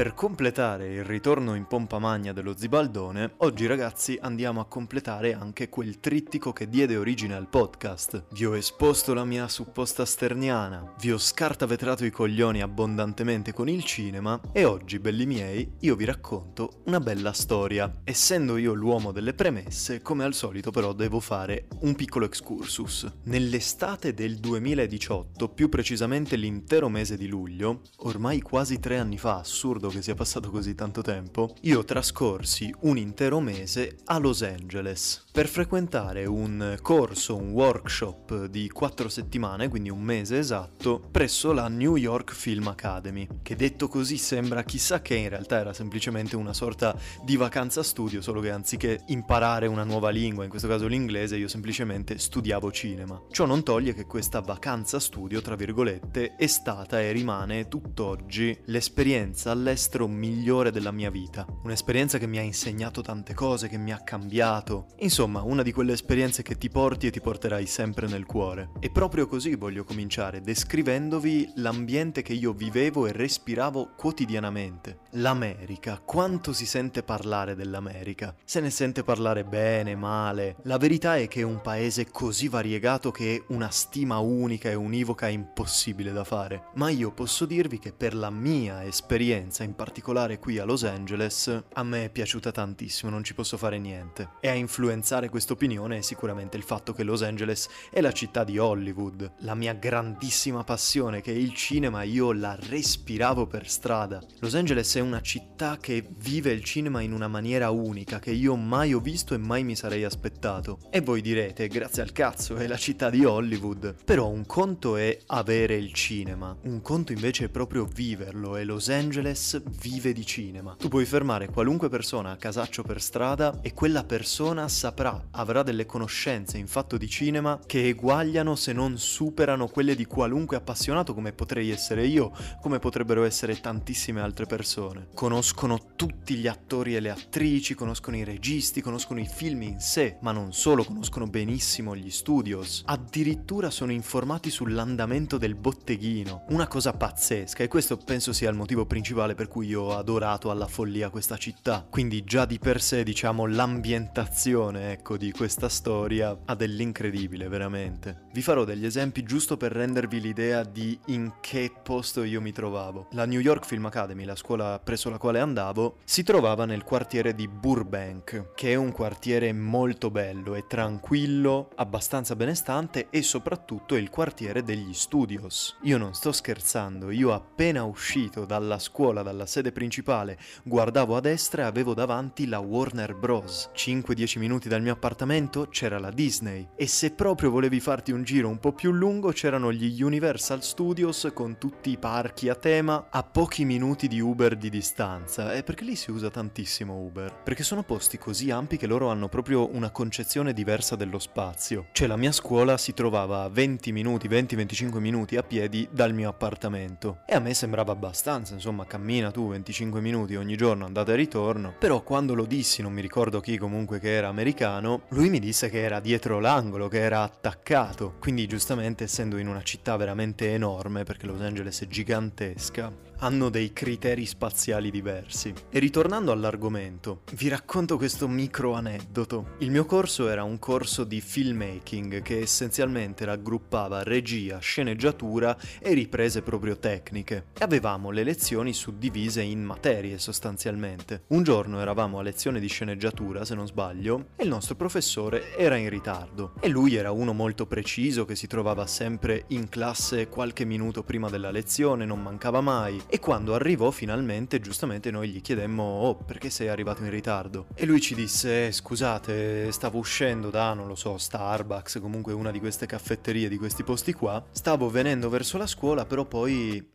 per completare il ritorno in pompa magna dello Zibaldone, oggi ragazzi andiamo a completare anche quel trittico che diede origine al podcast. Vi ho esposto la mia supposta sterniana, vi ho scartavetrato i coglioni abbondantemente con il cinema e oggi, belli miei, io vi racconto una bella storia. Essendo io l'uomo delle premesse, come al solito però devo fare un piccolo excursus. Nell'estate del 2018, più precisamente l'intero mese di luglio, ormai quasi tre anni fa, assurdo che sia passato così tanto tempo, io trascorsi un intero mese a Los Angeles per frequentare un corso, un workshop di quattro settimane, quindi un mese esatto, presso la New York Film Academy, che detto così sembra chissà che in realtà era semplicemente una sorta di vacanza studio, solo che anziché imparare una nuova lingua, in questo caso l'inglese, io semplicemente studiavo cinema. Ciò non toglie che questa vacanza studio, tra virgolette, è stata e rimane tutt'oggi l'esperienza all'estero all'estero migliore della mia vita. Un'esperienza che mi ha insegnato tante cose, che mi ha cambiato. Insomma, una di quelle esperienze che ti porti e ti porterai sempre nel cuore. E proprio così voglio cominciare, descrivendovi l'ambiente che io vivevo e respiravo quotidianamente. L'America. Quanto si sente parlare dell'America? Se ne sente parlare bene, male. La verità è che è un paese così variegato che è una stima unica e univoca impossibile da fare. Ma io posso dirvi che per la mia esperienza esperienza, in particolare qui a Los Angeles, a me è piaciuta tantissimo, non ci posso fare niente. E a influenzare questa opinione è sicuramente il fatto che Los Angeles è la città di Hollywood. La mia grandissima passione che è il cinema, io la respiravo per strada. Los Angeles è una città che vive il cinema in una maniera unica che io mai ho visto e mai mi sarei aspettato. E voi direte, grazie al cazzo, è la città di Hollywood. Però un conto è avere il cinema, un conto invece è proprio viverlo e Los Angeles vive di cinema. Tu puoi fermare qualunque persona a casaccio per strada e quella persona saprà, avrà delle conoscenze in fatto di cinema che eguagliano se non superano quelle di qualunque appassionato come potrei essere io, come potrebbero essere tantissime altre persone. Conoscono tutti gli attori e le attrici, conoscono i registi, conoscono i film in sé, ma non solo, conoscono benissimo gli studios. Addirittura sono informati sull'andamento del botteghino. Una cosa pazzesca e questo penso sia il motivo principale per cui io ho adorato alla follia questa città. Quindi già di per sé, diciamo, l'ambientazione, ecco, di questa storia ha dell'incredibile, veramente. Vi farò degli esempi giusto per rendervi l'idea di in che posto io mi trovavo. La New York Film Academy, la scuola presso la quale andavo, si trovava nel quartiere di Burbank, che è un quartiere molto bello e tranquillo, abbastanza benestante e soprattutto il quartiere degli studios. Io non sto scherzando, io appena uscito dalla scuola, dalla sede principale, guardavo a destra e avevo davanti la Warner Bros. 5-10 minuti dal mio appartamento c'era la Disney e se proprio volevi farti un giro un po' più lungo c'erano gli Universal Studios con tutti i parchi a tema a pochi minuti di Uber di distanza. E perché lì si usa tantissimo Uber? Perché sono posti così ampi che loro hanno proprio una concezione diversa dello spazio. Cioè la mia scuola si trovava a 20 minuti, 20-25 minuti a piedi dal mio appartamento e a me sembrava abbastanza, insomma, camminare cammina tu 25 minuti ogni giorno andata e ritorno, però quando lo dissi, non mi ricordo chi comunque che era americano, lui mi disse che era dietro l'angolo, che era attaccato, quindi giustamente essendo in una città veramente enorme, perché Los Angeles è gigantesca, hanno dei criteri spaziali diversi. E ritornando all'argomento, vi racconto questo micro aneddoto. Il mio corso era un corso di filmmaking che essenzialmente raggruppava regia, sceneggiatura e riprese proprio tecniche. E avevamo le lezioni suddivise in materie sostanzialmente. Un giorno eravamo a lezione di sceneggiatura, se non sbaglio, e il nostro professore era in ritardo. E lui era uno molto preciso che si trovava sempre in classe qualche minuto prima della lezione, non mancava mai e quando arrivò finalmente, giustamente noi gli chiedemmo, oh, perché sei arrivato in ritardo? E lui ci disse, eh, scusate, stavo uscendo da, non lo so, Starbucks, comunque una di queste caffetterie, di questi posti qua, stavo venendo verso la scuola, però poi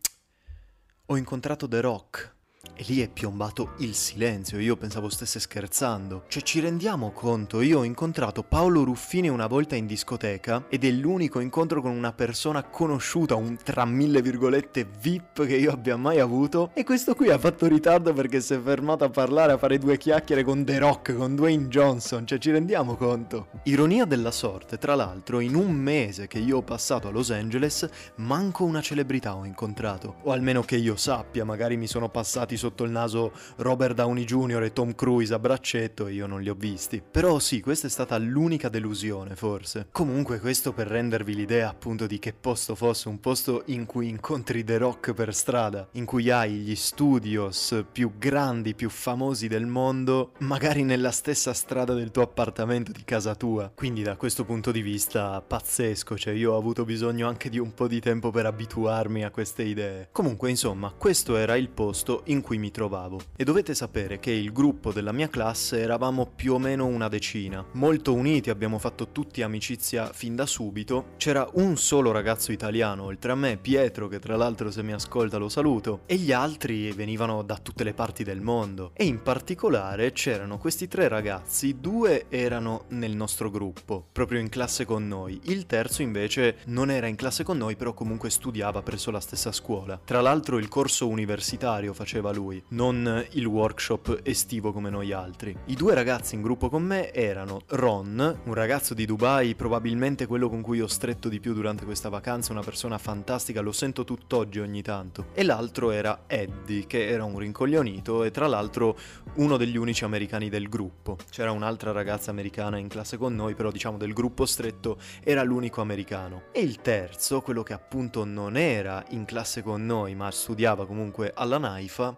ho incontrato The Rock. E lì è piombato il silenzio, io pensavo stesse scherzando. Cioè ci rendiamo conto, io ho incontrato Paolo Ruffini una volta in discoteca ed è l'unico incontro con una persona conosciuta, un tra mille virgolette VIP che io abbia mai avuto e questo qui ha fatto ritardo perché si è fermato a parlare, a fare due chiacchiere con The Rock, con Dwayne Johnson, cioè ci rendiamo conto. Ironia della sorte, tra l'altro, in un mese che io ho passato a Los Angeles, manco una celebrità ho incontrato, o almeno che io sappia, magari mi sono passati solo sotto il naso Robert Downey Jr. e Tom Cruise a braccetto e io non li ho visti. Però sì, questa è stata l'unica delusione forse. Comunque questo per rendervi l'idea appunto di che posto fosse, un posto in cui incontri The Rock per strada, in cui hai gli studios più grandi, più famosi del mondo, magari nella stessa strada del tuo appartamento di casa tua. Quindi da questo punto di vista pazzesco, cioè io ho avuto bisogno anche di un po' di tempo per abituarmi a queste idee. Comunque insomma, questo era il posto in cui mi trovavo. E dovete sapere che il gruppo della mia classe eravamo più o meno una decina, molto uniti, abbiamo fatto tutti amicizia fin da subito. C'era un solo ragazzo italiano, oltre a me, Pietro, che tra l'altro se mi ascolta lo saluto, e gli altri venivano da tutte le parti del mondo. E in particolare c'erano questi tre ragazzi, due erano nel nostro gruppo, proprio in classe con noi, il terzo invece non era in classe con noi, però comunque studiava presso la stessa scuola. Tra l'altro il corso universitario faceva lui, non il workshop estivo come noi altri. I due ragazzi in gruppo con me erano Ron, un ragazzo di Dubai, probabilmente quello con cui ho stretto di più durante questa vacanza, una persona fantastica, lo sento tutt'oggi ogni tanto. E l'altro era Eddie, che era un rincoglionito e tra l'altro uno degli unici americani del gruppo. C'era un'altra ragazza americana in classe con noi, però diciamo del gruppo stretto era l'unico americano. E il terzo, quello che appunto non era in classe con noi, ma studiava comunque alla Naifa,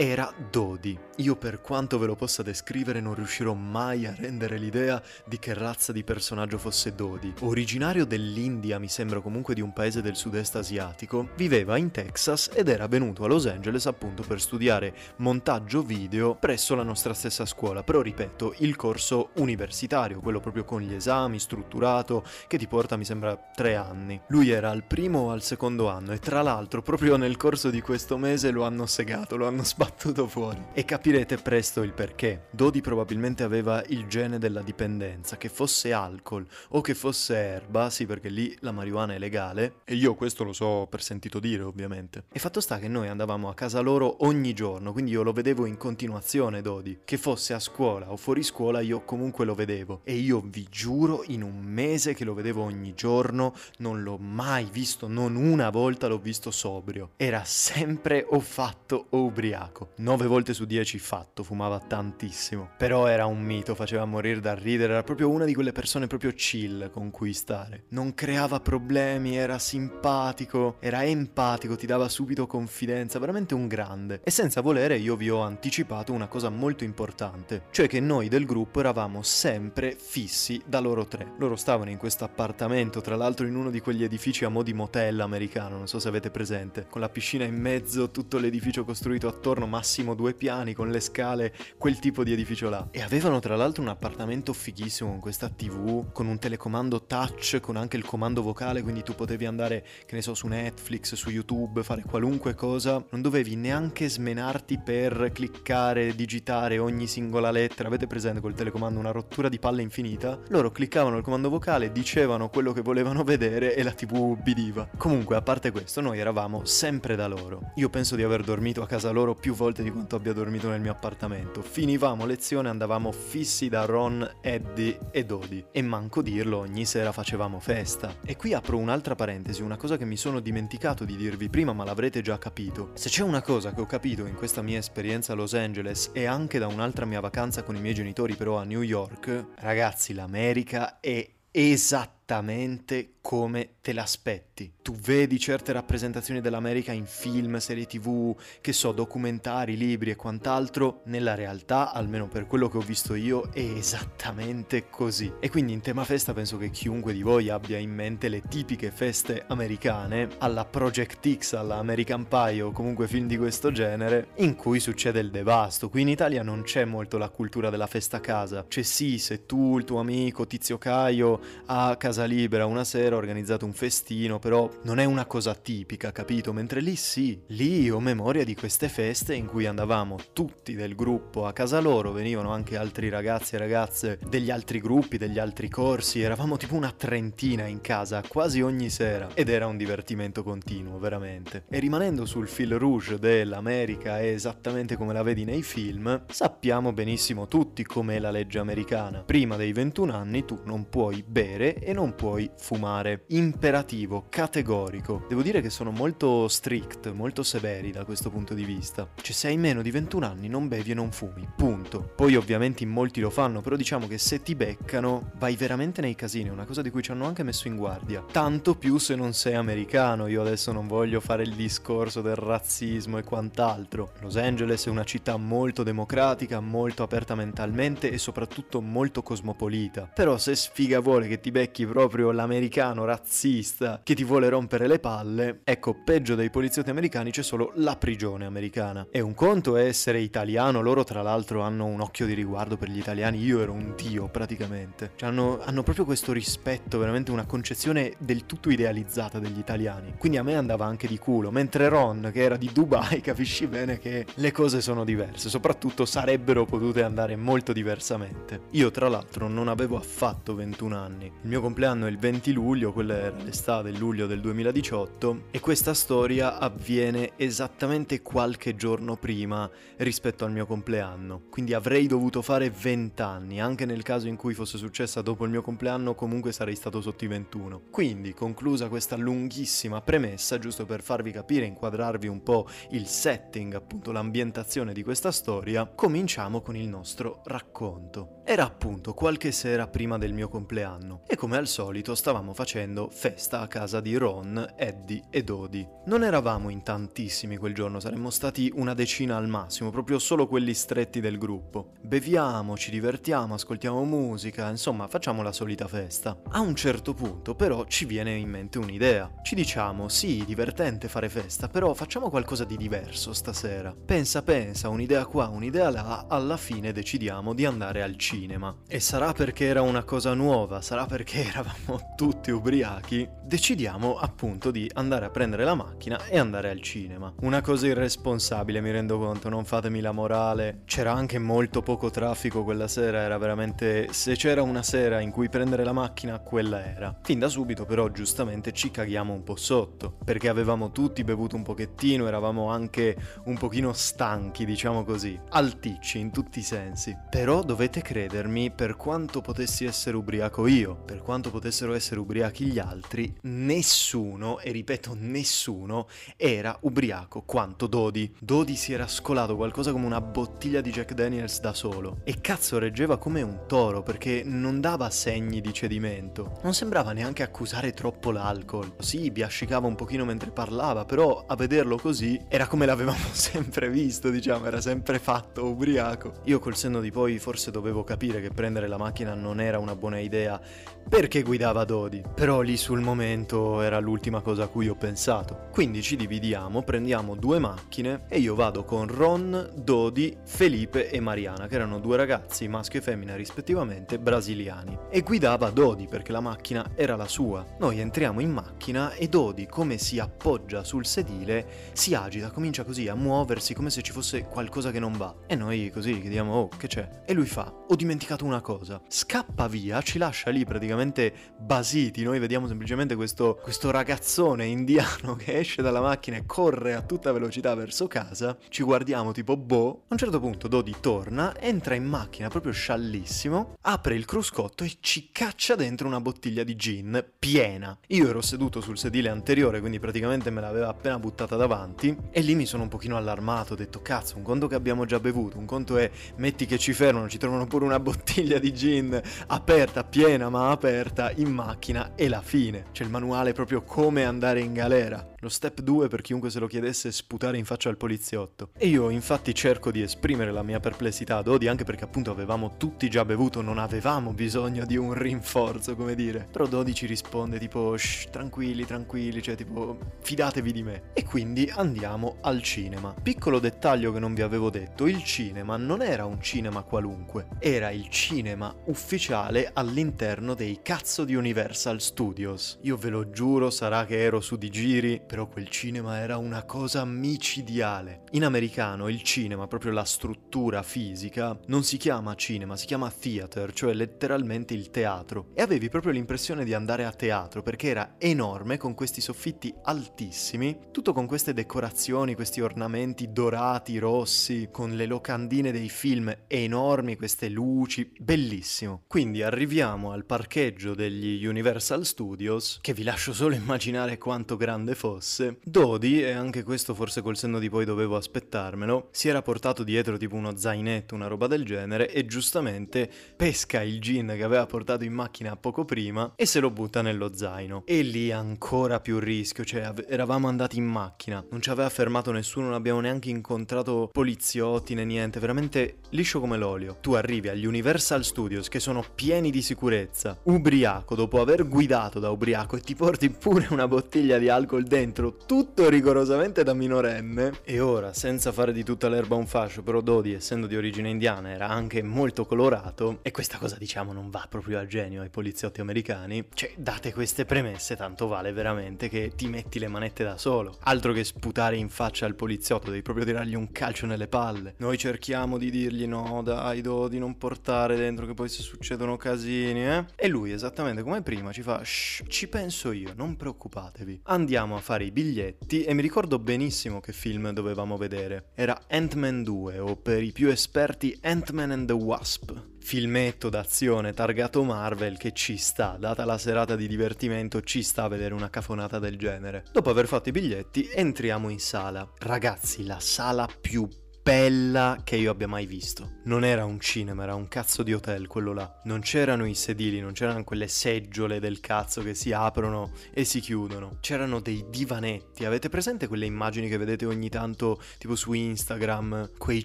era Dodi. Io per quanto ve lo possa descrivere non riuscirò mai a rendere l'idea di che razza di personaggio fosse Dodi. Originario dell'India, mi sembra comunque di un paese del sud-est asiatico, viveva in Texas ed era venuto a Los Angeles appunto per studiare montaggio video presso la nostra stessa scuola, però ripeto, il corso universitario, quello proprio con gli esami, strutturato, che ti porta mi sembra tre anni. Lui era al primo o al secondo anno e tra l'altro proprio nel corso di questo mese lo hanno segato, lo hanno spazzato battuto fuori. E capirete presto il perché. Dodi probabilmente aveva il gene della dipendenza, che fosse alcol o che fosse erba, sì perché lì la marijuana è legale, e io questo lo so per sentito dire ovviamente. E fatto sta che noi andavamo a casa loro ogni giorno, quindi io lo vedevo in continuazione Dodi. Che fosse a scuola o fuori scuola io comunque lo vedevo. E io vi giuro, in un mese che lo vedevo ogni giorno, non l'ho mai visto, non una volta l'ho visto sobrio. Era sempre o fatto o ubriaco ubriaco. 9 volte su 10 fatto, fumava tantissimo. Però era un mito, faceva morire da ridere, era proprio una di quelle persone proprio chill con cui stare. Non creava problemi, era simpatico, era empatico, ti dava subito confidenza, veramente un grande. E senza volere io vi ho anticipato una cosa molto importante, cioè che noi del gruppo eravamo sempre fissi da loro tre. Loro stavano in questo appartamento, tra l'altro in uno di quegli edifici a mo' di motel americano, non so se avete presente, con la piscina in mezzo, tutto l'edificio costruito attorno, massimo due piani con le scale, quel tipo di edificio là. E avevano tra l'altro un appartamento fighissimo con questa TV, con un telecomando touch, con anche il comando vocale, quindi tu potevi andare, che ne so, su Netflix, su YouTube, fare qualunque cosa, non dovevi neanche smenarti per cliccare, digitare ogni singola lettera. Avete presente col telecomando una rottura di palle infinita? Loro cliccavano il comando vocale, dicevano quello che volevano vedere e la TV ubbidiva. Comunque, a parte questo, noi eravamo sempre da loro. Io penso di aver dormito a casa loro più volte di quanto abbia dormito nel mio appartamento. Finivamo lezione, andavamo fissi da Ron, Eddie e Dodi. E manco dirlo, ogni sera facevamo festa. E qui apro un'altra parentesi, una cosa che mi sono dimenticato di dirvi prima, ma l'avrete già capito. Se c'è una cosa che ho capito in questa mia esperienza a Los Angeles e anche da un'altra mia vacanza con i miei genitori però a New York, ragazzi, l'America è esattamente come te l'aspetti. Tu vedi certe rappresentazioni dell'America in film, serie tv, che so, documentari, libri e quant'altro, nella realtà, almeno per quello che ho visto io, è esattamente così. E quindi in tema festa penso che chiunque di voi abbia in mente le tipiche feste americane, alla Project X, alla American Pie o comunque film di questo genere, in cui succede il devasto. Qui in Italia non c'è molto la cultura della festa a casa. C'è sì, se tu, il tuo amico Tizio Caio, a casa libera una sera organizzato un festino, però non è una cosa tipica, capito? Mentre lì sì, lì ho memoria di queste feste in cui andavamo tutti del gruppo a casa loro, venivano anche altri ragazzi e ragazze degli altri gruppi, degli altri corsi, eravamo tipo una trentina in casa quasi ogni sera ed era un divertimento continuo, veramente. E rimanendo sul fil rouge dell'America è esattamente come la vedi nei film, sappiamo benissimo tutti com'è la legge americana. Prima dei 21 anni tu non puoi bere e non puoi fumare continuare. Imperativo, categorico. Devo dire che sono molto strict, molto severi da questo punto di vista. Cioè se hai meno di 21 anni non bevi e non fumi, punto. Poi ovviamente in molti lo fanno, però diciamo che se ti beccano vai veramente nei casini, una cosa di cui ci hanno anche messo in guardia. Tanto più se non sei americano, io adesso non voglio fare il discorso del razzismo e quant'altro. Los Angeles è una città molto democratica, molto aperta mentalmente e soprattutto molto cosmopolita. Però se sfiga vuole che ti becchi proprio l'americano razzista che ti vuole rompere le palle, ecco, peggio dei poliziotti americani c'è solo la prigione americana. E un conto è essere italiano, loro tra l'altro hanno un occhio di riguardo per gli italiani, io ero un dio praticamente. Cioè hanno, hanno proprio questo rispetto, veramente una concezione del tutto idealizzata degli italiani. Quindi a me andava anche di culo, mentre Ron, che era di Dubai, capisci bene che le cose sono diverse, soprattutto sarebbero potute andare molto diversamente. Io tra l'altro non avevo affatto 21 anni. Il mio compleanno è il 20 luglio, quella era l'estate, luglio del 2018, e questa storia avviene esattamente qualche giorno prima rispetto al mio compleanno. Quindi avrei dovuto fare 20 anni, anche nel caso in cui fosse successa dopo il mio compleanno, comunque sarei stato sotto i 21. Quindi, conclusa questa lunghissima premessa, giusto per farvi capire, inquadrarvi un po' il setting, appunto l'ambientazione di questa storia, cominciamo con il nostro racconto. Era appunto qualche sera prima del mio compleanno e come al solito stavamo facendo festa a casa di Ron, Eddie e Dodi. Non eravamo in tantissimi quel giorno, saremmo stati una decina al massimo, proprio solo quelli stretti del gruppo. Beviamo, ci divertiamo, ascoltiamo musica, insomma facciamo la solita festa. A un certo punto però ci viene in mente un'idea. Ci diciamo, sì, divertente fare festa, però facciamo qualcosa di diverso stasera. Pensa, pensa, un'idea qua, un'idea là, alla fine decidiamo di andare al cinema cinema. E sarà perché era una cosa nuova, sarà perché eravamo tutti ubriachi, decidiamo appunto di andare a prendere la macchina e andare al cinema. Una cosa irresponsabile, mi rendo conto, non fatemi la morale. C'era anche molto poco traffico quella sera, era veramente... se c'era una sera in cui prendere la macchina, quella era. Fin da subito però giustamente ci caghiamo un po' sotto, perché avevamo tutti bevuto un pochettino, eravamo anche un pochino stanchi, diciamo così, alticci in tutti i sensi. Però dovete credere credermi, per quanto potessi essere ubriaco io, per quanto potessero essere ubriachi gli altri, nessuno, e ripeto nessuno, era ubriaco quanto Dodi. Dodi si era scolato qualcosa come una bottiglia di Jack Daniels da solo. E cazzo reggeva come un toro perché non dava segni di cedimento. Non sembrava neanche accusare troppo l'alcol. Sì, biascicava un pochino mentre parlava, però a vederlo così era come l'avevamo sempre visto, diciamo, era sempre fatto ubriaco. Io col senno di poi forse dovevo capire capire che prendere la macchina non era una buona idea perché guidava Dodi, però lì sul momento era l'ultima cosa a cui ho pensato. Quindi ci dividiamo, prendiamo due macchine e io vado con Ron, Dodi, Felipe e Mariana, che erano due ragazzi, maschio e femmina rispettivamente, brasiliani. E guidava Dodi perché la macchina era la sua. Noi entriamo in macchina e Dodi, come si appoggia sul sedile, si agita, comincia così a muoversi come se ci fosse qualcosa che non va. E noi così chiediamo, oh, che c'è? E lui fa, ho dimenticato una cosa. Scappa via, ci lascia lì praticamente basiti. Noi vediamo semplicemente questo, questo ragazzone indiano che esce dalla macchina e corre a tutta velocità verso casa. Ci guardiamo tipo boh. A un certo punto Dodi torna, entra in macchina proprio sciallissimo, apre il cruscotto e ci caccia dentro una bottiglia di gin piena. Io ero seduto sul sedile anteriore, quindi praticamente me l'aveva appena buttata davanti. E lì mi sono un pochino allarmato, ho detto cazzo, un conto che abbiamo già bevuto, un conto è metti che ci fermano, ci trovano pure una bottiglia di gin aperta, piena ma aperta in macchina e la fine. C'è il manuale proprio come andare in galera. Lo step 2 per chiunque se lo chiedesse è sputare in faccia al poliziotto. E io infatti cerco di esprimere la mia perplessità ad Odi anche perché appunto avevamo tutti già bevuto, non avevamo bisogno di un rinforzo, come dire. Però Dodi ci risponde tipo shh, tranquilli, tranquilli, cioè tipo fidatevi di me. E quindi andiamo al cinema. Piccolo dettaglio che non vi avevo detto, il cinema non era un cinema qualunque, era il cinema ufficiale all'interno dei cazzo di Universal Studios. Io ve lo giuro, sarà che ero su di giri, però quel cinema era una cosa micidiale. In americano il cinema, proprio la struttura fisica, non si chiama cinema, si chiama theater, cioè letteralmente il teatro. E avevi proprio l'impressione di andare a teatro perché era enorme con questi soffitti altissimi, tutto con queste decorazioni, questi ornamenti dorati, rossi, con le locandine dei film enormi, queste luci, bellissimo. Quindi arriviamo al parcheggio degli Universal Studios, che vi lascio solo immaginare quanto grande fosse. Dodi, e anche questo forse col senno di poi dovevo aspettarmelo, si era portato dietro tipo uno zainetto, una roba del genere, e giustamente pesca il gin che aveva portato in macchina poco prima e se lo butta nello zaino. E lì ancora più rischio, cioè av- eravamo andati in macchina, non ci aveva fermato nessuno, non abbiamo neanche incontrato poliziotti né niente, veramente liscio come l'olio. Tu arrivi agli Universal Studios che sono pieni di sicurezza, ubriaco dopo aver guidato da ubriaco e ti porti pure una bottiglia di alcol dentro, tutto rigorosamente da minorenne. E ora, senza fare di tutta l'erba un fascio, però Dodi, essendo di origine indiana, era anche molto colorato e questa cosa diciamo non va proprio a genio ai poliziotti americani. Cioè, date queste premesse, tanto vale veramente che ti metti le manette da solo. Altro che sputare in faccia al poliziotto, devi proprio tirargli un calcio nelle palle. Noi cerchiamo di dirgli no, dai Dodi, non portare dentro che poi se succedono casini, eh? E lui, esattamente come prima, ci fa shh, ci penso io, non preoccupatevi. Andiamo a fare i biglietti e mi ricordo benissimo che film dovevamo vedere. Era Ant-Man 2 o per i più esperti Ant-Man and the Wasp. Filmetto d'azione targato Marvel che ci sta, data la serata di divertimento, ci sta a vedere una cafonata del genere. Dopo aver fatto i biglietti, entriamo in sala. Ragazzi, la sala più bella che io abbia mai visto. Non era un cinema, era un cazzo di hotel quello là. Non c'erano i sedili, non c'erano quelle seggiole del cazzo che si aprono e si chiudono. C'erano dei divanetti. Avete presente quelle immagini che vedete ogni tanto tipo su Instagram? Quei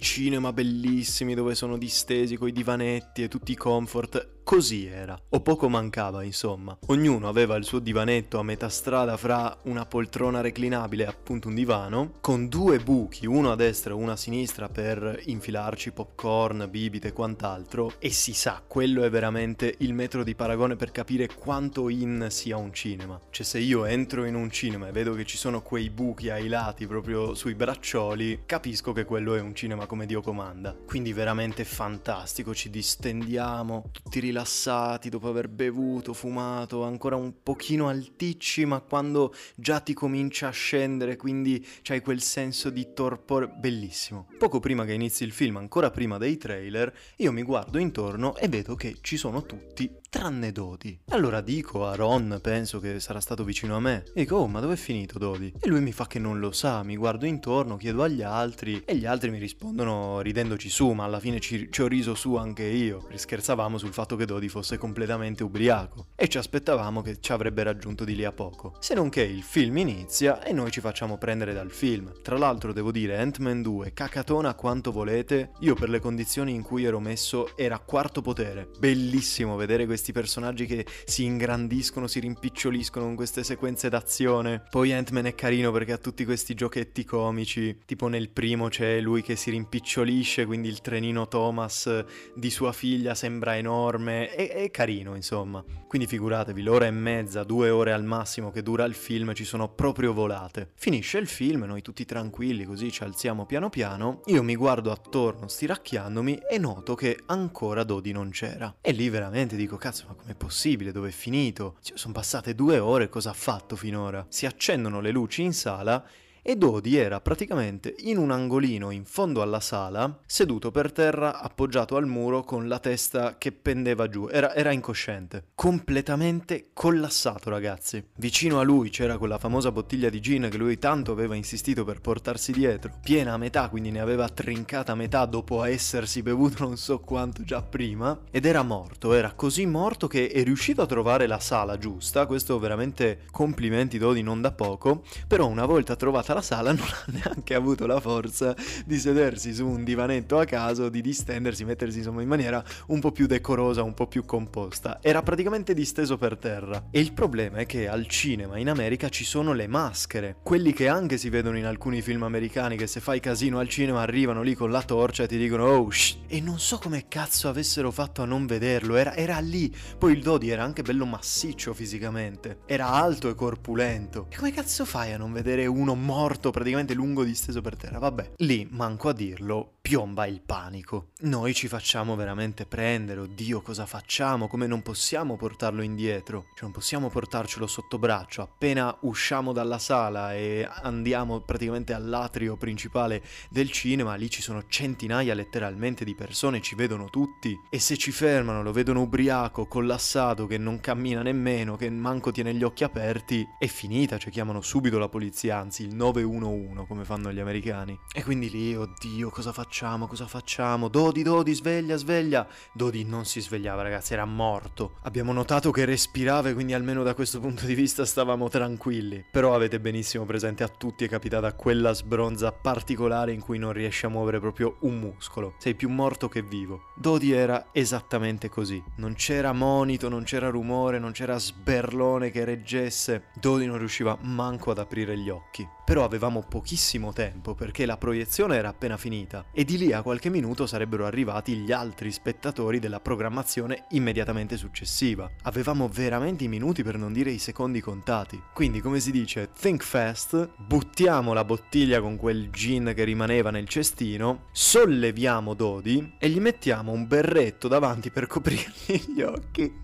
cinema bellissimi dove sono distesi coi divanetti e tutti i comfort. Così era, o poco mancava insomma. Ognuno aveva il suo divanetto a metà strada fra una poltrona reclinabile e appunto un divano, con due buchi, uno a destra e uno a sinistra per infilarci popcorn, bibite e quant'altro, e si sa, quello è veramente il metro di paragone per capire quanto in sia un cinema. Cioè se io entro in un cinema e vedo che ci sono quei buchi ai lati proprio sui braccioli, capisco che quello è un cinema come Dio comanda. Quindi veramente fantastico, ci distendiamo, tutti rilassati rilassati dopo aver bevuto, fumato, ancora un pochino alticci, ma quando già ti comincia a scendere, quindi c'hai quel senso di torpore bellissimo. Poco prima che inizi il film, ancora prima dei trailer, io mi guardo intorno e vedo che ci sono tutti tranne Dodi. Allora dico a Ron, penso che sarà stato vicino a me, e dico, oh, ma dov'è finito Dodi? E lui mi fa che non lo sa, mi guardo intorno, chiedo agli altri, e gli altri mi rispondono ridendoci su, ma alla fine ci, ci ho riso su anche io. Scherzavamo sul fatto che Dodi fosse completamente ubriaco, e ci aspettavamo che ci avrebbe raggiunto di lì a poco. Se non che il film inizia e noi ci facciamo prendere dal film. Tra l'altro devo dire, Ant-Man 2, cacatona quanto volete, io per le condizioni in cui ero messo era quarto potere. Bellissimo vedere questi personaggi che si ingrandiscono, si rimpiccioliscono con queste sequenze d'azione. Poi Ant-Man è carino perché ha tutti questi giochetti comici, tipo nel primo c'è lui che si rimpicciolisce, quindi il trenino Thomas di sua figlia sembra enorme, è, è carino insomma. Quindi figuratevi, l'ora e mezza, due ore al massimo che dura il film ci sono proprio volate. Finisce il film, noi tutti tranquilli così ci alziamo piano piano, io mi guardo attorno stiracchiandomi e noto che ancora Dodi non c'era. E lì veramente dico, cazzo, ma com'è possibile? Dove è finito? Cioè, sono passate due ore, cosa ha fatto finora? Si accendono le luci in sala e Dodi era praticamente in un angolino in fondo alla sala, seduto per terra appoggiato al muro con la testa che pendeva giù, era, era, incosciente, completamente collassato ragazzi. Vicino a lui c'era quella famosa bottiglia di gin che lui tanto aveva insistito per portarsi dietro, piena a metà, quindi ne aveva trincata a metà dopo essersi bevuto non so quanto già prima, ed era morto, era così morto che è riuscito a trovare la sala giusta, questo veramente complimenti Dodi non da poco, però una volta trovata la sala non ha neanche avuto la forza di sedersi su un divanetto a caso, di distendersi, mettersi insomma in maniera un po' più decorosa, un po' più composta. Era praticamente disteso per terra. E il problema è che al cinema in America ci sono le maschere, quelli che anche si vedono in alcuni film americani che se fai casino al cinema arrivano lì con la torcia e ti dicono oh shh. E non so come cazzo avessero fatto a non vederlo, era, era lì. Poi il Dodi era anche bello massiccio fisicamente, era alto e corpulento. E come cazzo fai a non vedere uno morto praticamente lungo disteso per terra? Vabbè, lì manco a dirlo, piomba il panico. Noi ci facciamo veramente prendere, oddio cosa facciamo, come non possiamo portarlo indietro, cioè non possiamo portarcelo sotto braccio, appena usciamo dalla sala e andiamo praticamente all'atrio principale del cinema, lì ci sono centinaia letteralmente di persone, ci vedono tutti e se ci fermano lo vedono ubriaco, collassato, che non cammina nemmeno, che manco tiene gli occhi aperti, è finita, cioè chiamano subito la polizia, anzi il 911 come fanno gli americani. E quindi lì, oddio cosa facciamo? Facciamo? Cosa facciamo? Dodi, Dodi, sveglia, sveglia. Dodi non si svegliava, ragazzi, era morto. Abbiamo notato che respirava quindi almeno da questo punto di vista stavamo tranquilli. Però avete benissimo presente a tutti è capitata quella sbronza particolare in cui non riesci a muovere proprio un muscolo. Sei più morto che vivo. Dodi era esattamente così. Non c'era monito, non c'era rumore, non c'era sberlone che reggesse. Dodi non riusciva manco ad aprire gli occhi. Però avevamo pochissimo tempo perché la proiezione era appena finita e di lì a qualche minuto sarebbero arrivati gli altri spettatori della programmazione immediatamente successiva. Avevamo veramente i minuti per non dire i secondi contati. Quindi come si dice, think fast, buttiamo la bottiglia con quel gin che rimaneva nel cestino, solleviamo Dodi e gli mettiamo un berretto davanti per coprirgli gli occhi.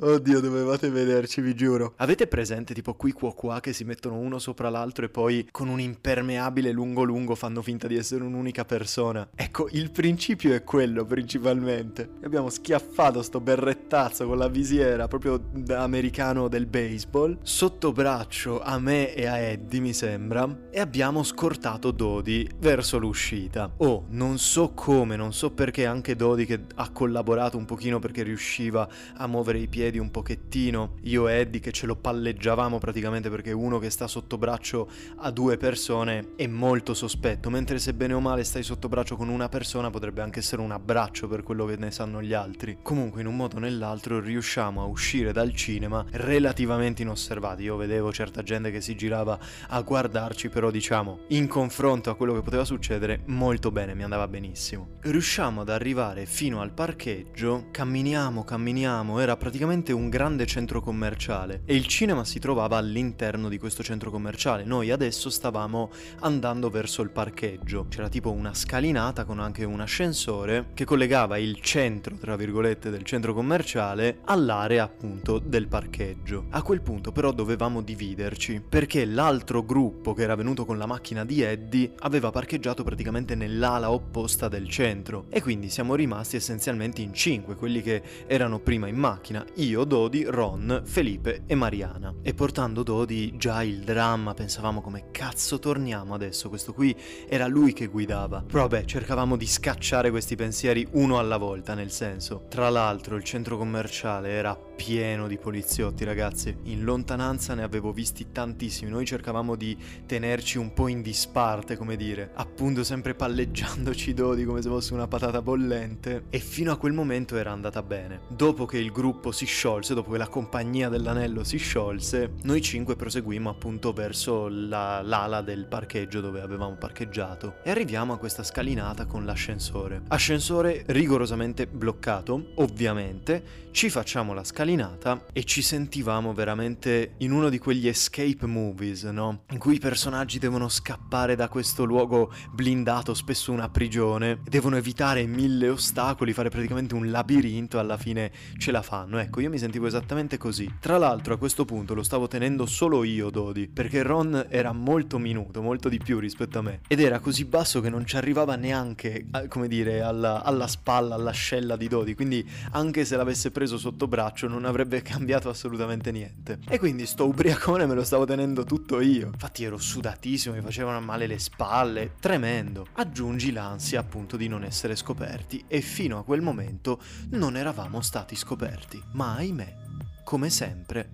Oddio, dovevate vederci, vi giuro. Avete presente tipo qui qua qua che si mettono uno sopra l'altro e poi con un impermeabile lungo lungo fanno finta di essere un'unica persona. Ecco, il principio è quello principalmente. Abbiamo schiaffato sto berrettazzo con la visiera proprio da americano del baseball, sotto braccio a me e a Eddie mi sembra, e abbiamo scortato Dodi verso l'uscita. Oh, non so come, non so perché anche Dodi che ha collaborato un pochino perché riusciva a muovere i piedi un pochettino, io e Eddie che ce lo palleggiavamo praticamente perché uno che sta sotto braccio ha due persone è molto sospetto, mentre se bene o male stai sotto braccio con una persona potrebbe anche essere un abbraccio per quello che ne sanno gli altri. Comunque in un modo o nell'altro riusciamo a uscire dal cinema relativamente inosservati. Io vedevo certa gente che si girava a guardarci, però diciamo, in confronto a quello che poteva succedere, molto bene, mi andava benissimo. Riusciamo ad arrivare fino al parcheggio, camminiamo, camminiamo, era praticamente un grande centro commerciale e il cinema si trovava all'interno di questo centro commerciale. Noi adesso adesso stavamo andando verso il parcheggio. C'era tipo una scalinata con anche un ascensore che collegava il centro, tra virgolette, del centro commerciale all'area appunto del parcheggio. A quel punto però dovevamo dividerci perché l'altro gruppo che era venuto con la macchina di Eddie aveva parcheggiato praticamente nell'ala opposta del centro e quindi siamo rimasti essenzialmente in cinque, quelli che erano prima in macchina, io, Dodi, Ron, Felipe e Mariana. E portando Dodi già il dramma, pensavamo come cazzo torniamo adesso? Questo qui era lui che guidava. Vabbè, cercavamo di scacciare questi pensieri uno alla volta, nel senso. Tra l'altro, il centro commerciale era pieno di poliziotti, ragazzi. In lontananza ne avevo visti tantissimi. Noi cercavamo di tenerci un po' in disparte, come dire, appunto sempre palleggiandoci dodi come se fosse una patata bollente. E fino a quel momento era andata bene. Dopo che il gruppo si sciolse, dopo che la compagnia dell'anello si sciolse, noi cinque proseguimmo appunto verso la, l'ala del parcheggio dove avevamo parcheggiato e arriviamo a questa scalinata con l'ascensore. Ascensore rigorosamente bloccato, ovviamente. Ci facciamo la scalinata scalinata e ci sentivamo veramente in uno di quegli escape movies, no? In cui i personaggi devono scappare da questo luogo blindato, spesso una prigione, devono evitare mille ostacoli, fare praticamente un labirinto, alla fine ce la fanno. Ecco, io mi sentivo esattamente così. Tra l'altro a questo punto lo stavo tenendo solo io, Dodi, perché Ron era molto minuto, molto di più rispetto a me. Ed era così basso che non ci arrivava neanche, come dire, alla, alla spalla, all'ascella di Dodi, quindi anche se l'avesse preso sotto braccio non avrebbe cambiato assolutamente niente. E quindi sto ubriacone me lo stavo tenendo tutto io. Infatti ero sudatissimo, mi facevano male le spalle, tremendo. Aggiungi l'ansia appunto di non essere scoperti e fino a quel momento non eravamo stati scoperti. Ma ahimè, come sempre,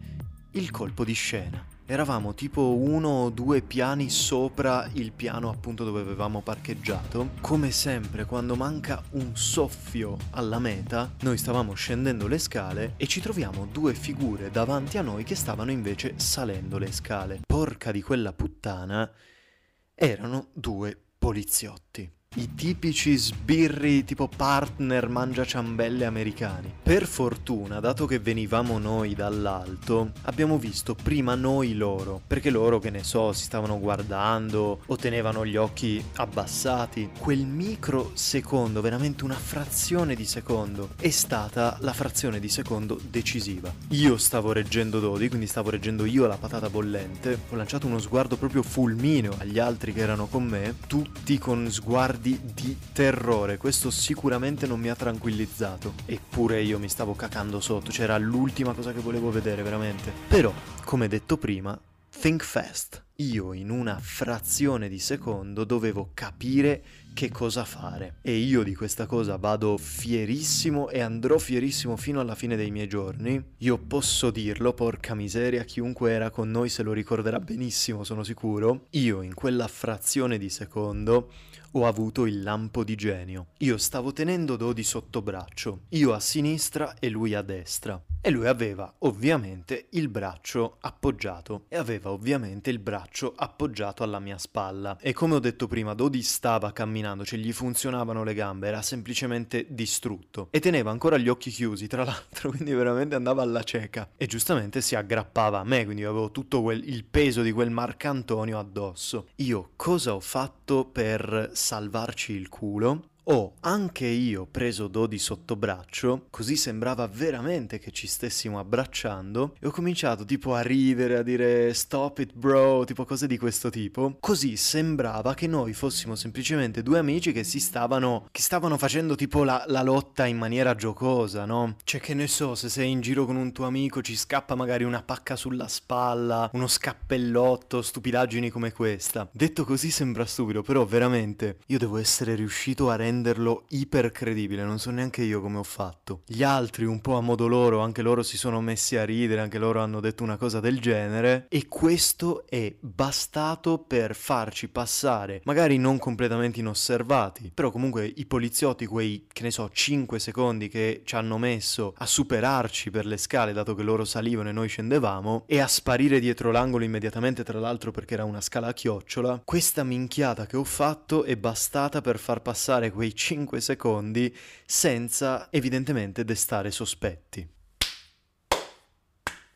il colpo di scena. Eravamo tipo uno o due piani sopra il piano appunto dove avevamo parcheggiato. Come sempre, quando manca un soffio alla meta, noi stavamo scendendo le scale e ci troviamo due figure davanti a noi che stavano invece salendo le scale. Porca di quella puttana, erano due poliziotti. I tipici sbirri tipo partner mangia ciambelle americani. Per fortuna, dato che venivamo noi dall'alto, abbiamo visto prima noi loro, perché loro, che ne so, si stavano guardando o tenevano gli occhi abbassati. Quel microsecondo, veramente una frazione di secondo, è stata la frazione di secondo decisiva. Io stavo reggendo Dodi, quindi stavo reggendo io la patata bollente, ho lanciato uno sguardo proprio fulmineo agli altri che erano con me, tutti con sguardi di, di terrore. Questo sicuramente non mi ha tranquillizzato. Eppure io mi stavo cacando sotto. C'era l'ultima cosa che volevo vedere, veramente. Però, come detto prima, think fast. Io in una frazione di secondo dovevo capire che cosa fare. E io di questa cosa vado fierissimo e andrò fierissimo fino alla fine dei miei giorni. Io posso dirlo, porca miseria, chiunque era con noi se lo ricorderà benissimo, sono sicuro. Io in quella frazione di secondo ho avuto il lampo di genio. Io stavo tenendo Dodi sotto braccio, io a sinistra e lui a destra. E lui aveva ovviamente il braccio appoggiato e aveva ovviamente il braccio appoggiato alla mia spalla. E come ho detto prima, Dodi stava camminando, cioè gli funzionavano le gambe, era semplicemente distrutto. E teneva ancora gli occhi chiusi, tra l'altro, quindi veramente andava alla cieca. E giustamente si aggrappava a me, quindi avevo tutto quel, il peso di quel Marcantonio addosso. Io cosa ho fatto per salvarci il culo? Ho anche io preso Dodi sotto braccio, così sembrava veramente che ci stessimo abbracciando, e ho cominciato tipo a ridere, a dire stop it bro, tipo cose di questo tipo. Così sembrava che noi fossimo semplicemente due amici che si stavano, che stavano facendo tipo la, la lotta in maniera giocosa, no? Cioè che ne so, se sei in giro con un tuo amico ci scappa magari una pacca sulla spalla, uno scappellotto, stupidaggini come questa. Detto così sembra stupido, però veramente io devo essere riuscito a rendere renderlo iper credibile, non so neanche io come ho fatto. Gli altri, un po' a modo loro, anche loro si sono messi a ridere, anche loro hanno detto una cosa del genere, e questo è bastato per farci passare, magari non completamente inosservati, però comunque i poliziotti, quei, che ne so, 5 secondi che ci hanno messo a superarci per le scale, dato che loro salivano e noi scendevamo, e a sparire dietro l'angolo immediatamente, tra l'altro perché era una scala a chiocciola, questa minchiata che ho fatto è bastata per far passare quei 5 secondi senza evidentemente destare sospetti.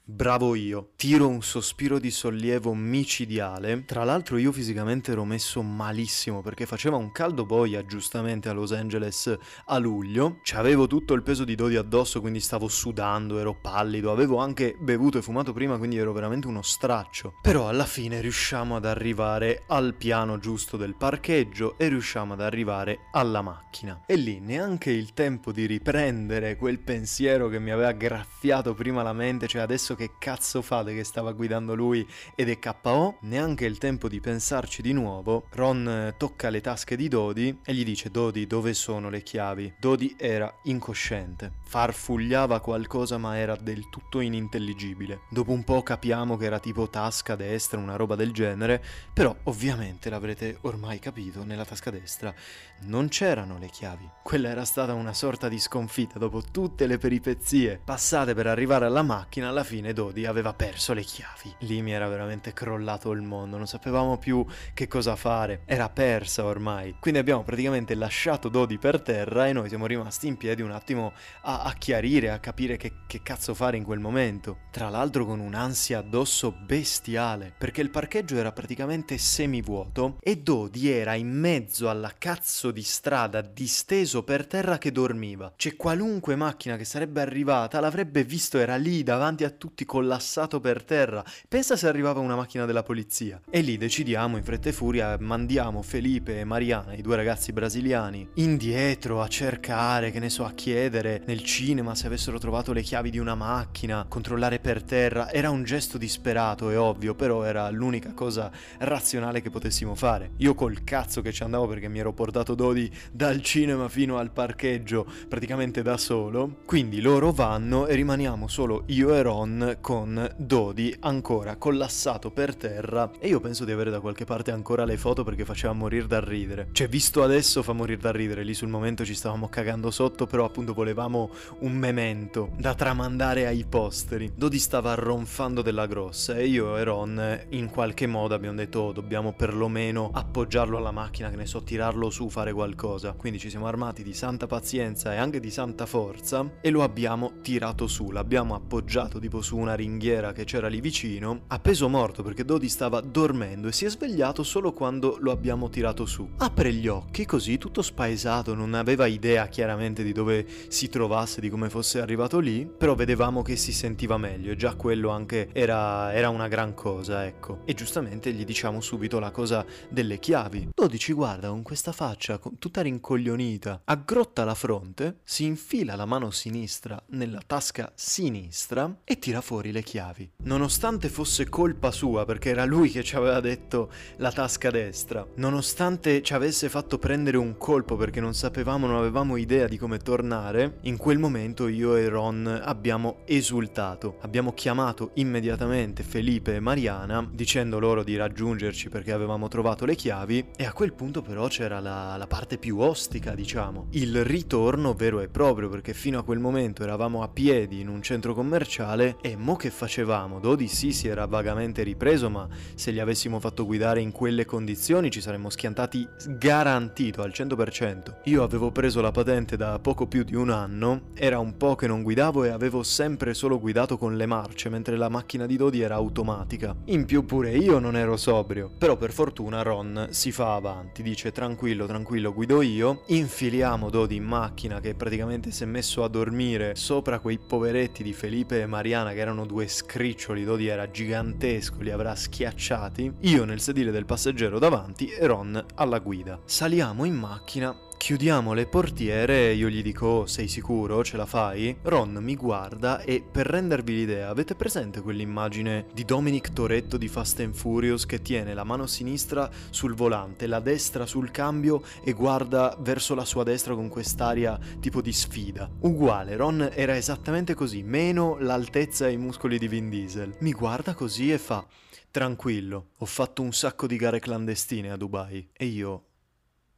Bravo io. Tiro un sospiro di sollievo micidiale. Tra l'altro io fisicamente ero messo malissimo perché faceva un caldo boia giustamente a Los Angeles a luglio. C'avevo tutto il peso di Dodi addosso quindi stavo sudando, ero pallido, avevo anche bevuto e fumato prima quindi ero veramente uno straccio. Però alla fine riusciamo ad arrivare al piano giusto del parcheggio e riusciamo ad arrivare alla macchina. E lì neanche il tempo di riprendere quel pensiero che mi aveva graffiato prima la mente, cioè adesso che cazzo fate che stava guidando lui ed è KO, neanche il tempo di pensarci di nuovo, Ron eh, tocca le tasche di Dodi e gli dice Dodi dove sono le chiavi? Dodi era incosciente, farfugliava qualcosa ma era del tutto inintelligibile. Dopo un po' capiamo che era tipo tasca destra, una roba del genere, però ovviamente l'avrete ormai capito, nella tasca destra non c'erano le chiavi. Quella era stata una sorta di sconfitta dopo tutte le peripezie passate per arrivare alla macchina, alla fine fine Dodi aveva perso le chiavi. Lì mi era veramente crollato il mondo, non sapevamo più che cosa fare, era persa ormai. Quindi abbiamo praticamente lasciato Dodi per terra e noi siamo rimasti in piedi un attimo a, a chiarire, a capire che, che cazzo fare in quel momento. Tra l'altro con un'ansia addosso bestiale, perché il parcheggio era praticamente semivuoto e Dodi era in mezzo alla cazzo di strada disteso per terra che dormiva. C'è qualunque macchina che sarebbe arrivata l'avrebbe visto, era lì davanti a tutti tutti collassato per terra. Pensa se arrivava una macchina della polizia. E lì decidiamo in fretta e furia, mandiamo Felipe e Mariana, i due ragazzi brasiliani, indietro a cercare, che ne so, a chiedere nel cinema se avessero trovato le chiavi di una macchina, controllare per terra. Era un gesto disperato, è ovvio, però era l'unica cosa razionale che potessimo fare. Io col cazzo che ci andavo perché mi ero portato Dodi dal cinema fino al parcheggio praticamente da solo. Quindi loro vanno e rimaniamo solo io e Ron Con Dodi ancora collassato per terra e io penso di avere da qualche parte ancora le foto perché faceva morire da ridere. Cioè, visto adesso fa morire da ridere, lì sul momento ci stavamo cagando sotto, però appunto volevamo un memento da tramandare ai posteri. Dodi stava ronfando della grossa e io e Ron in qualche modo abbiamo detto oh, dobbiamo perlomeno appoggiarlo alla macchina, che ne so, tirarlo su, fare qualcosa. Quindi ci siamo armati di santa pazienza e anche di santa forza e lo abbiamo tirato su, l'abbiamo appoggiato tipo su una ringhiera che c'era lì vicino, a peso morto perché Dodi stava dormendo e si è svegliato solo quando lo abbiamo tirato su. Apre gli occhi così, tutto spaesato, non aveva idea chiaramente di dove si trovasse, di come fosse arrivato lì, però vedevamo che si sentiva meglio e già quello anche era, era una gran cosa, ecco. E giustamente gli diciamo subito la cosa delle chiavi. Dodi ci guarda con questa faccia tutta rincoglionita, aggrotta la fronte, si infila la mano sinistra nella tasca sinistra e tira fuori le chiavi. Nonostante fosse colpa sua, perché era lui che ci aveva detto la tasca destra, nonostante ci avesse fatto prendere un colpo perché non sapevamo, non avevamo idea di come tornare, in quel momento io e Ron abbiamo esultato. Abbiamo chiamato immediatamente Felipe e Mariana dicendo loro di raggiungerci perché avevamo trovato le chiavi e a quel punto però c'era la, la parte più ostica, diciamo, il ritorno vero e proprio perché fino a quel momento eravamo a piedi in un centro commerciale e mo che facevamo? Dodi sì si era vagamente ripreso ma se gli avessimo fatto guidare in quelle condizioni ci saremmo schiantati garantito al 100%. Io avevo preso la patente da poco più di un anno, era un po' che non guidavo e avevo sempre solo guidato con le marce mentre la macchina di Dodi era automatica. In più pure io non ero sobrio, però per fortuna Ron si fa avanti, dice tranquillo tranquillo guido io, infiliamo Dodi in macchina che praticamente si è messo a dormire sopra quei poveretti di Felipe e Mariana che erano due scriccioli, Dodi era gigantesco, li avrà schiacciati, io nel sedile del passeggero davanti e Ron alla guida. Saliamo in macchina Chiudiamo le portiere e io gli dico oh, sei sicuro? Ce la fai? Ron mi guarda e per rendervi l'idea avete presente quell'immagine di Dominic Toretto di Fast and Furious che tiene la mano sinistra sul volante, la destra sul cambio e guarda verso la sua destra con quest'aria tipo di sfida. Uguale, Ron era esattamente così, meno l'altezza e i muscoli di Vin Diesel. Mi guarda così e fa tranquillo, ho fatto un sacco di gare clandestine a Dubai e io...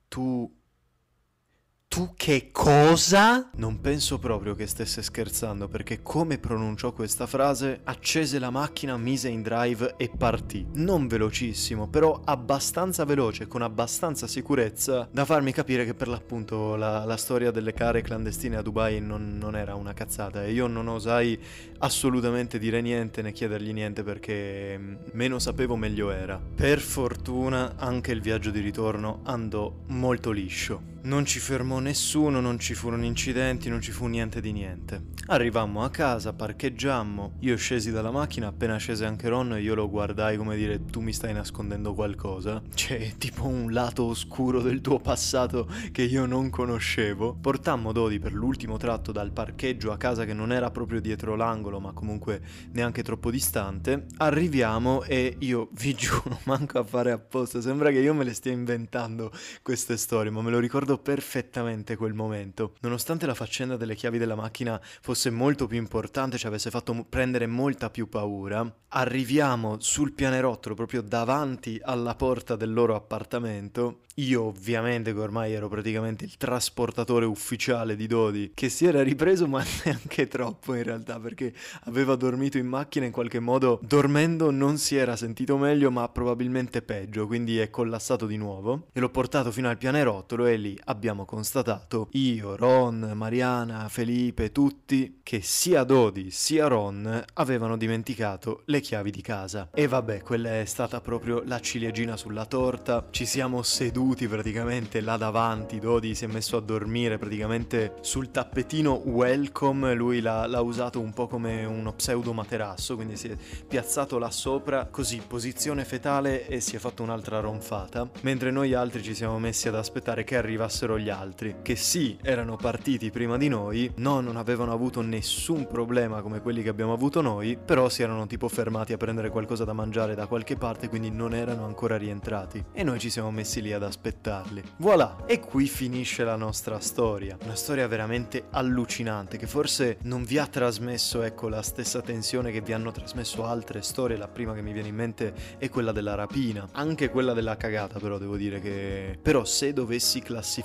Tu tu che cosa? Non penso proprio che stesse scherzando perché come pronunciò questa frase, accese la macchina, mise in drive e partì. Non velocissimo, però abbastanza veloce, con abbastanza sicurezza da farmi capire che per l'appunto la, la storia delle care clandestine a Dubai non, non, era una cazzata e io non osai assolutamente dire niente né chiedergli niente perché mm, meno sapevo meglio era. Per fortuna anche il viaggio di ritorno andò molto liscio. Non ci fermò nessuno, non ci furono incidenti, non ci fu niente di niente. Arrivammo a casa, parcheggiammo, io scesi dalla macchina, appena scese anche Ron io lo guardai come dire tu mi stai nascondendo qualcosa. C'è tipo un lato oscuro del tuo passato che io non conoscevo. Portammo Dodi per l'ultimo tratto dal parcheggio a casa che non era proprio dietro l'angolo ma comunque neanche troppo distante. Arriviamo e io vi giuro manco a fare apposta, sembra che io me le stia inventando queste storie ma me lo ricordo perfettamente quel momento. Nonostante la faccenda delle chiavi della macchina fosse molto più importante, ci avesse fatto prendere molta più paura, arriviamo sul pianerottolo proprio davanti alla porta del loro appartamento. Io ovviamente che ormai ero praticamente il trasportatore ufficiale di Dodi, che si era ripreso ma neanche troppo in realtà perché aveva dormito in macchina in qualche modo, dormendo non si era sentito meglio ma probabilmente peggio, quindi è collassato di nuovo. E l'ho portato fino al pianerottolo e lì abbiamo constatato, io, Ron, Mariana, Felipe, tutti, che sia Dodi sia Ron avevano dimenticato le chiavi di casa. E vabbè, quella è stata proprio la ciliegina sulla torta, ci siamo seduti praticamente là davanti, Dodi si è messo a dormire praticamente sul tappetino welcome, lui l'ha, l'ha usato un po' come uno pseudo materasso, quindi si è piazzato là sopra, così posizione fetale e si è fatto un'altra ronfata, mentre noi altri ci siamo messi ad aspettare che arrivasse superassero gli altri, che sì, erano partiti prima di noi, no, non avevano avuto nessun problema come quelli che abbiamo avuto noi, però si erano tipo fermati a prendere qualcosa da mangiare da qualche parte, quindi non erano ancora rientrati. E noi ci siamo messi lì ad aspettarli. Voilà, e qui finisce la nostra storia. Una storia veramente allucinante, che forse non vi ha trasmesso, ecco, la stessa tensione che vi hanno trasmesso altre storie. La prima che mi viene in mente è quella della rapina, anche quella della cagata, però devo dire che... Però se dovessi classificare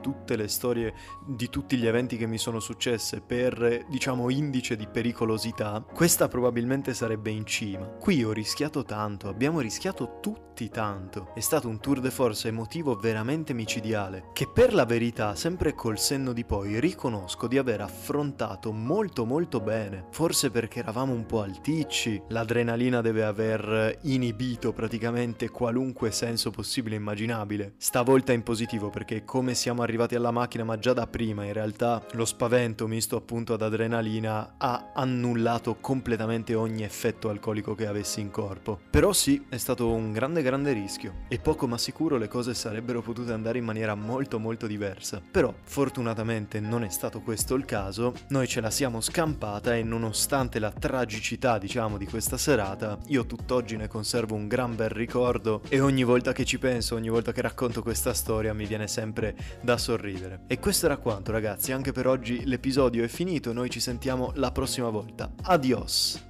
tutte le storie di tutti gli eventi che mi sono successe per, diciamo, indice di pericolosità, questa probabilmente sarebbe in cima. Qui ho rischiato tanto, abbiamo rischiato tutti tanto. È stato un tour de force emotivo veramente micidiale, che per la verità, sempre col senno di poi, riconosco di aver affrontato molto molto bene. Forse perché eravamo un po' alticci, l'adrenalina deve aver inibito praticamente qualunque senso possibile e immaginabile. Stavolta in positivo perché come siamo arrivati alla macchina ma già da prima in realtà lo spavento misto appunto ad adrenalina ha annullato completamente ogni effetto alcolico che avessi in corpo. Però sì, è stato un grande grande rischio e poco ma sicuro le cose sarebbero potute andare in maniera molto molto diversa. Però fortunatamente non è stato questo il caso, noi ce la siamo scampata e nonostante la tragicità diciamo di questa serata, io tutt'oggi ne conservo un gran bel ricordo e ogni volta che ci penso, ogni volta che racconto questa storia mi viene sempre da sorridere. E questo era quanto ragazzi, anche per oggi l'episodio è finito, noi ci sentiamo la prossima volta. Adios!